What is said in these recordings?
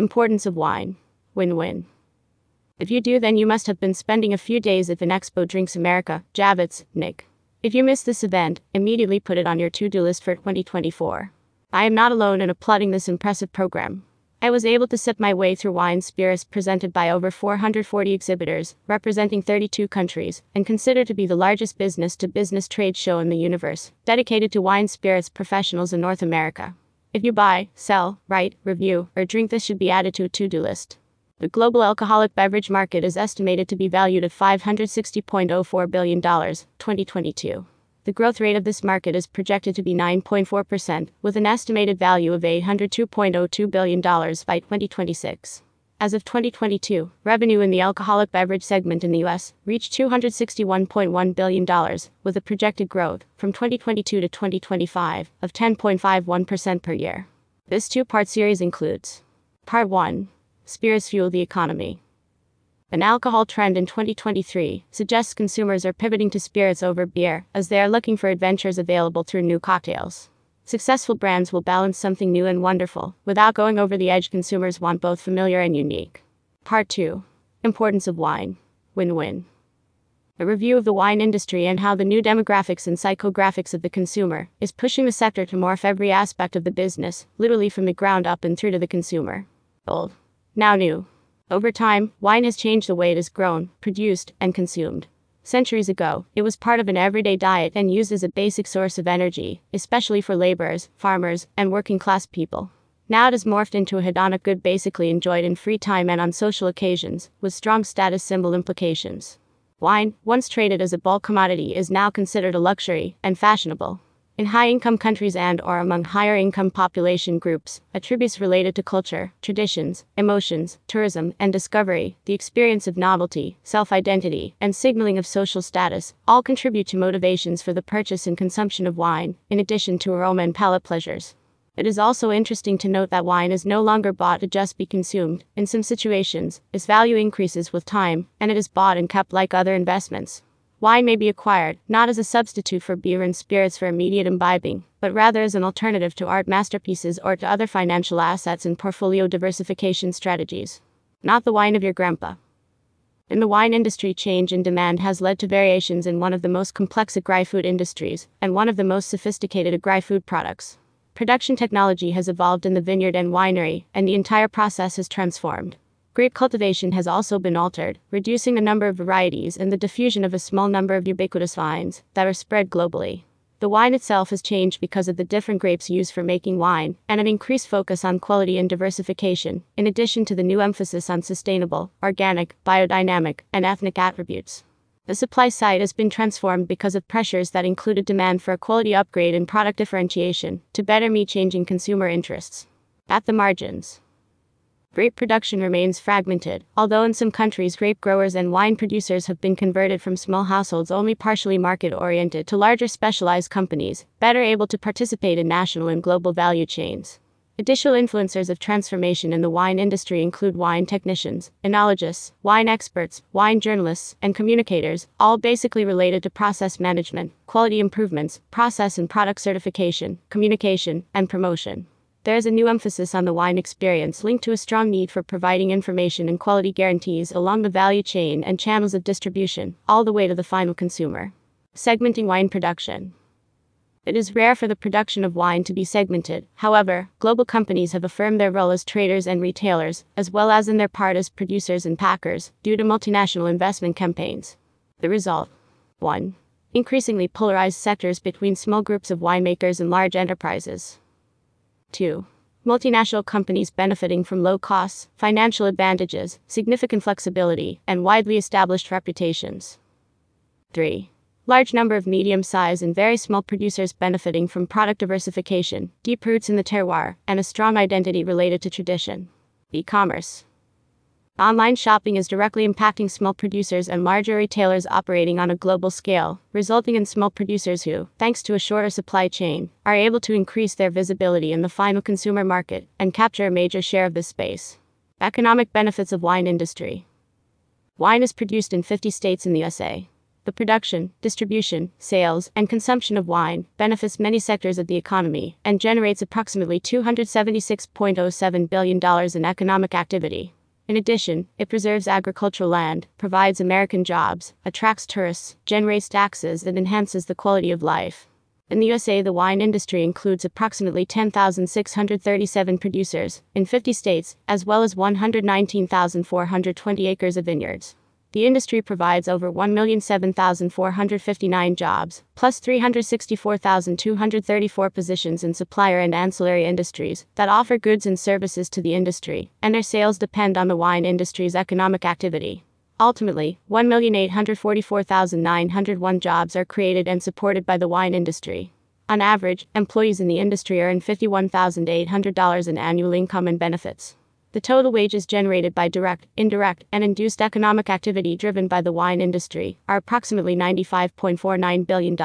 importance of wine. Win win. If you do, then you must have been spending a few days at Vinexpo Drinks America, Javits, NYC. If you missed this event, immediately put it on your to do list for 2024. I am not alone in applauding this impressive program. I was able to sip my way through wine spirits presented by over 440 exhibitors, representing 32 countries, and considered to be the largest business to business trade show in the universe, dedicated to wine spirits professionals in North America. If you buy, sell, write, review, or drink this should be added to a to do list. The global alcoholic beverage market is estimated to be valued at $560.04 billion, 2022. The growth rate of this market is projected to be 9.4%, with an estimated value of $802.02 billion by 2026. As of 2022, revenue in the alcoholic beverage segment in the US reached $261.1 billion, with a projected growth from 2022 to 2025 of 10.51% per year. This two part series includes Part 1 Spirits Fuel the Economy. An alcohol trend in 2023 suggests consumers are pivoting to spirits over beer, as they are looking for adventures available through new cocktails. Successful brands will balance something new and wonderful. Without going over the edge, consumers want both familiar and unique. Part 2 Importance of Wine. Win win. A review of the wine industry and how the new demographics and psychographics of the consumer is pushing the sector to morph every aspect of the business, literally from the ground up and through to the consumer. Old. Now new. Over time, wine has changed the way it is grown, produced, and consumed. Centuries ago, it was part of an everyday diet and used as a basic source of energy, especially for laborers, farmers, and working class people. Now it has morphed into a hedonic good basically enjoyed in free time and on social occasions, with strong status symbol implications. Wine, once traded as a bulk commodity, is now considered a luxury and fashionable. In high-income countries and or among higher-income population groups, attributes related to culture, traditions, emotions, tourism, and discovery, the experience of novelty, self-identity, and signaling of social status, all contribute to motivations for the purchase and consumption of wine, in addition to aroma and palate pleasures. It is also interesting to note that wine is no longer bought to just be consumed. In some situations, its value increases with time, and it is bought and kept like other investments. Wine may be acquired, not as a substitute for beer and spirits for immediate imbibing, but rather as an alternative to art masterpieces or to other financial assets and portfolio diversification strategies. Not the wine of your grandpa. In the wine industry, change in demand has led to variations in one of the most complex agri food industries and one of the most sophisticated agri food products. Production technology has evolved in the vineyard and winery, and the entire process has transformed. Grape cultivation has also been altered, reducing the number of varieties and the diffusion of a small number of ubiquitous vines that are spread globally. The wine itself has changed because of the different grapes used for making wine, and an increased focus on quality and diversification, in addition to the new emphasis on sustainable, organic, biodynamic, and ethnic attributes. The supply side has been transformed because of pressures that included demand for a quality upgrade and product differentiation to better meet changing consumer interests. At the margins, Grape production remains fragmented, although in some countries grape growers and wine producers have been converted from small households only partially market oriented to larger specialized companies, better able to participate in national and global value chains. Additional influencers of transformation in the wine industry include wine technicians, enologists, wine experts, wine journalists, and communicators, all basically related to process management, quality improvements, process and product certification, communication, and promotion. There is a new emphasis on the wine experience linked to a strong need for providing information and quality guarantees along the value chain and channels of distribution, all the way to the final consumer. Segmenting wine production. It is rare for the production of wine to be segmented. However, global companies have affirmed their role as traders and retailers, as well as in their part as producers and packers, due to multinational investment campaigns. The result 1. Increasingly polarized sectors between small groups of winemakers and large enterprises. 2. Multinational companies benefiting from low costs, financial advantages, significant flexibility, and widely established reputations. 3. Large number of medium sized and very small producers benefiting from product diversification, deep roots in the terroir, and a strong identity related to tradition. E commerce. Online shopping is directly impacting small producers and larger retailers operating on a global scale, resulting in small producers who, thanks to a shorter supply chain, are able to increase their visibility in the final consumer market and capture a major share of this space. Economic benefits of wine industry. Wine is produced in 50 states in the USA. The production, distribution, sales, and consumption of wine benefits many sectors of the economy and generates approximately $276.07 billion in economic activity. In addition, it preserves agricultural land, provides American jobs, attracts tourists, generates taxes, and enhances the quality of life. In the USA, the wine industry includes approximately 10,637 producers in 50 states, as well as 119,420 acres of vineyards. The industry provides over 1,007,459 jobs, plus 364,234 positions in supplier and ancillary industries that offer goods and services to the industry, and their sales depend on the wine industry's economic activity. Ultimately, 1,844,901 jobs are created and supported by the wine industry. On average, employees in the industry earn $51,800 in annual income and benefits. The total wages generated by direct, indirect, and induced economic activity driven by the wine industry are approximately $95.49 billion.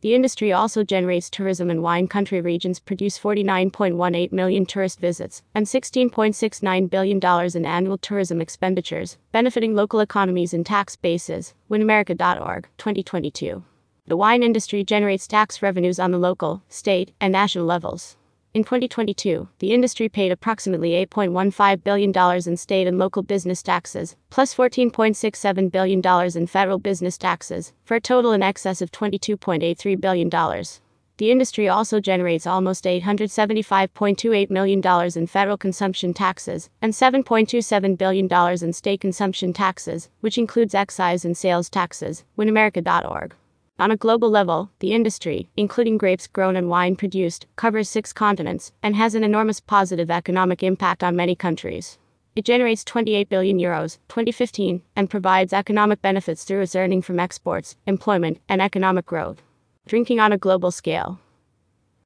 The industry also generates tourism and wine country regions produce 49.18 million tourist visits and $16.69 billion in annual tourism expenditures, benefiting local economies and tax bases. WineAmerica.org, 2022. The wine industry generates tax revenues on the local, state, and national levels. In 2022, the industry paid approximately $8.15 billion in state and local business taxes, plus $14.67 billion in federal business taxes, for a total in excess of $22.83 billion. The industry also generates almost $875.28 million in federal consumption taxes and $7.27 billion in state consumption taxes, which includes excise and sales taxes. WineAmerica.org. On a global level, the industry, including grapes grown and wine produced, covers six continents and has an enormous positive economic impact on many countries. It generates 28 billion euros 2015 and provides economic benefits through its earning from exports, employment, and economic growth. Drinking on a global scale.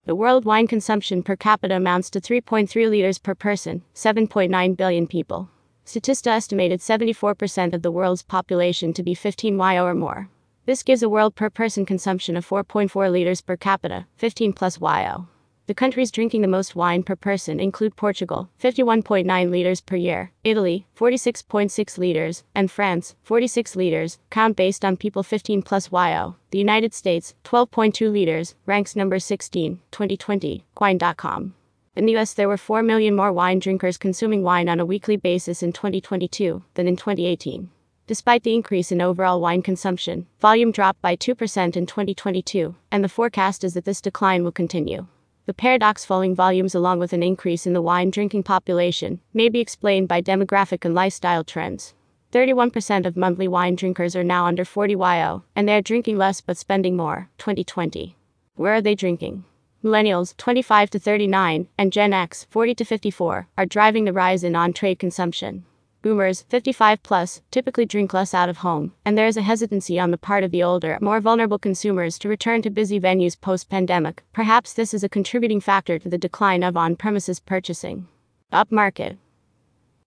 The world wine consumption per capita amounts to 3.3 liters per person, 7.9 billion people. Statista estimated 74% of the world's population to be 15 YO or more. This gives a world per person consumption of 4.4 liters per capita, 15 plus YO. The countries drinking the most wine per person include Portugal, 51.9 liters per year, Italy, 46.6 liters, and France, 46 liters, count based on people 15 plus YO. The United States, 12.2 liters, ranks number 16, 2020, Wine.com. In the US, there were 4 million more wine drinkers consuming wine on a weekly basis in 2022 than in 2018. Despite the increase in overall wine consumption, volume dropped by 2% in 2022, and the forecast is that this decline will continue. The paradox falling volumes along with an increase in the wine drinking population may be explained by demographic and lifestyle trends. 31% of monthly wine drinkers are now under 40 YO, and they are drinking less but spending more. 2020. Where are they drinking? Millennials, 25 to 39, and Gen X, 40 to 54, are driving the rise in on trade consumption. Boomers, 55 plus, typically drink less out of home, and there is a hesitancy on the part of the older, more vulnerable consumers to return to busy venues post pandemic. Perhaps this is a contributing factor to the decline of on premises purchasing. Upmarket.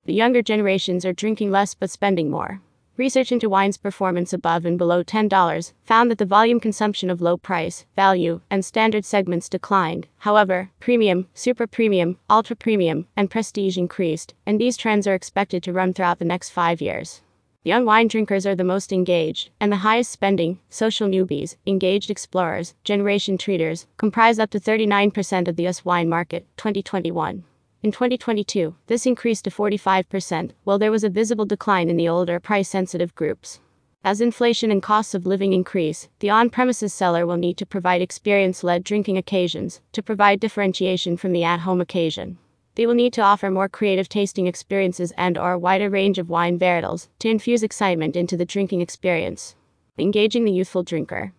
The younger generations are drinking less but spending more. Research into wine's performance above and below $10 found that the volume consumption of low price, value, and standard segments declined. However, premium, super premium, ultra premium, and prestige increased, and these trends are expected to run throughout the next five years. Young wine drinkers are the most engaged, and the highest spending, social newbies, engaged explorers, generation treaters, comprise up to 39% of the US wine market, 2021. In 2022, this increased to 45%, while there was a visible decline in the older price sensitive groups. As inflation and costs of living increase, the on premises seller will need to provide experience led drinking occasions to provide differentiation from the at home occasion. They will need to offer more creative tasting experiences and or a wider range of wine varietals to infuse excitement into the drinking experience. Engaging the youthful drinker.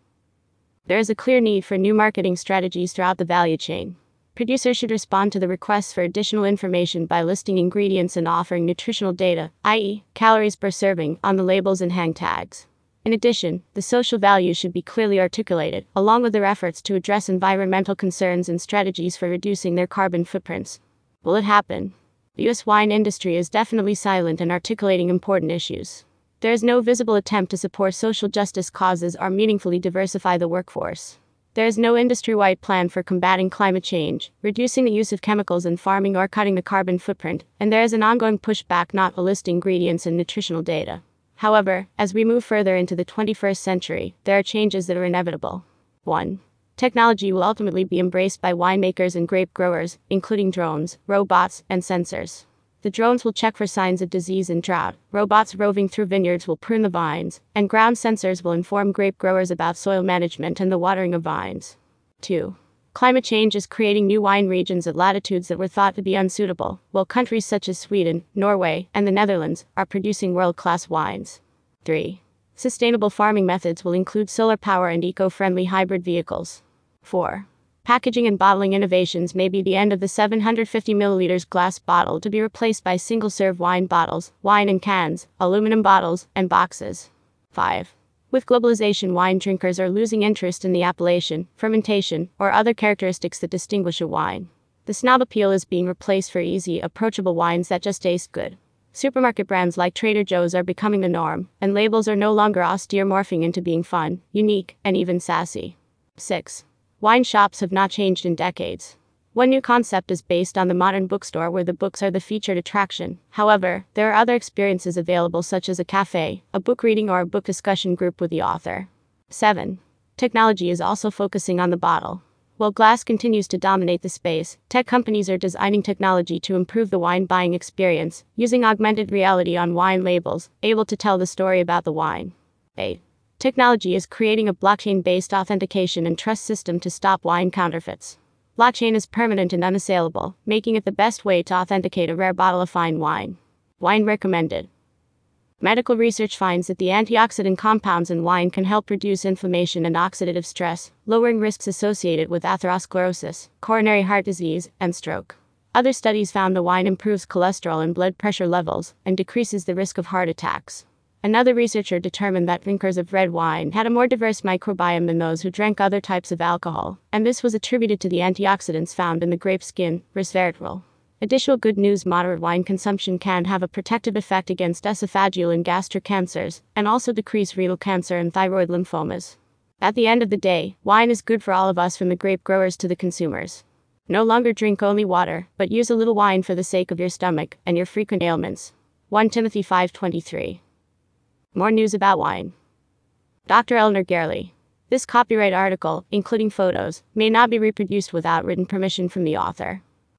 There is a clear need for new marketing strategies throughout the value chain. Producers should respond to the requests for additional information by listing ingredients and offering nutritional data, i.e., calories per serving, on the labels and hang tags. In addition, the social values should be clearly articulated, along with their efforts to address environmental concerns and strategies for reducing their carbon footprints. Will it happen? The US wine industry is definitely silent in articulating important issues. There is no visible attempt to support social justice causes or meaningfully diversify the workforce. There is no industry wide plan for combating climate change, reducing the use of chemicals in farming, or cutting the carbon footprint, and there is an ongoing pushback not to list ingredients and nutritional data. However, as we move further into the 21st century, there are changes that are inevitable. 1. Technology will ultimately be embraced by winemakers and grape growers, including drones, robots, and sensors. The drones will check for signs of disease and drought, robots roving through vineyards will prune the vines, and ground sensors will inform grape growers about soil management and the watering of vines. 2. Climate change is creating new wine regions at latitudes that were thought to be unsuitable, while countries such as Sweden, Norway, and the Netherlands are producing world class wines. 3. Sustainable farming methods will include solar power and eco friendly hybrid vehicles. 4. Packaging and bottling innovations may be the end of the 750 milliliters glass bottle to be replaced by single serve wine bottles, wine in cans, aluminum bottles, and boxes. 5. With globalization, wine drinkers are losing interest in the appellation, fermentation, or other characteristics that distinguish a wine. The snob appeal is being replaced for easy, approachable wines that just taste good. Supermarket brands like Trader Joe's are becoming the norm, and labels are no longer austere, morphing into being fun, unique, and even sassy. 6. Wine shops have not changed in decades. One new concept is based on the modern bookstore where the books are the featured attraction. However, there are other experiences available, such as a cafe, a book reading, or a book discussion group with the author. 7. Technology is also focusing on the bottle. While glass continues to dominate the space, tech companies are designing technology to improve the wine buying experience, using augmented reality on wine labels, able to tell the story about the wine. 8. Technology is creating a blockchain based authentication and trust system to stop wine counterfeits. Blockchain is permanent and unassailable, making it the best way to authenticate a rare bottle of fine wine. Wine recommended. Medical research finds that the antioxidant compounds in wine can help reduce inflammation and oxidative stress, lowering risks associated with atherosclerosis, coronary heart disease, and stroke. Other studies found the wine improves cholesterol and blood pressure levels and decreases the risk of heart attacks. Another researcher determined that drinkers of red wine had a more diverse microbiome than those who drank other types of alcohol, and this was attributed to the antioxidants found in the grape skin, resveratrol. Additional good news moderate wine consumption can have a protective effect against esophageal and gastric cancers, and also decrease renal cancer and thyroid lymphomas. At the end of the day, wine is good for all of us from the grape growers to the consumers. No longer drink only water, but use a little wine for the sake of your stomach and your frequent ailments. 1 Timothy 5:23. More news about wine. Dr. Elinor Garely. This copyright article, including photos, may not be reproduced without written permission from the author.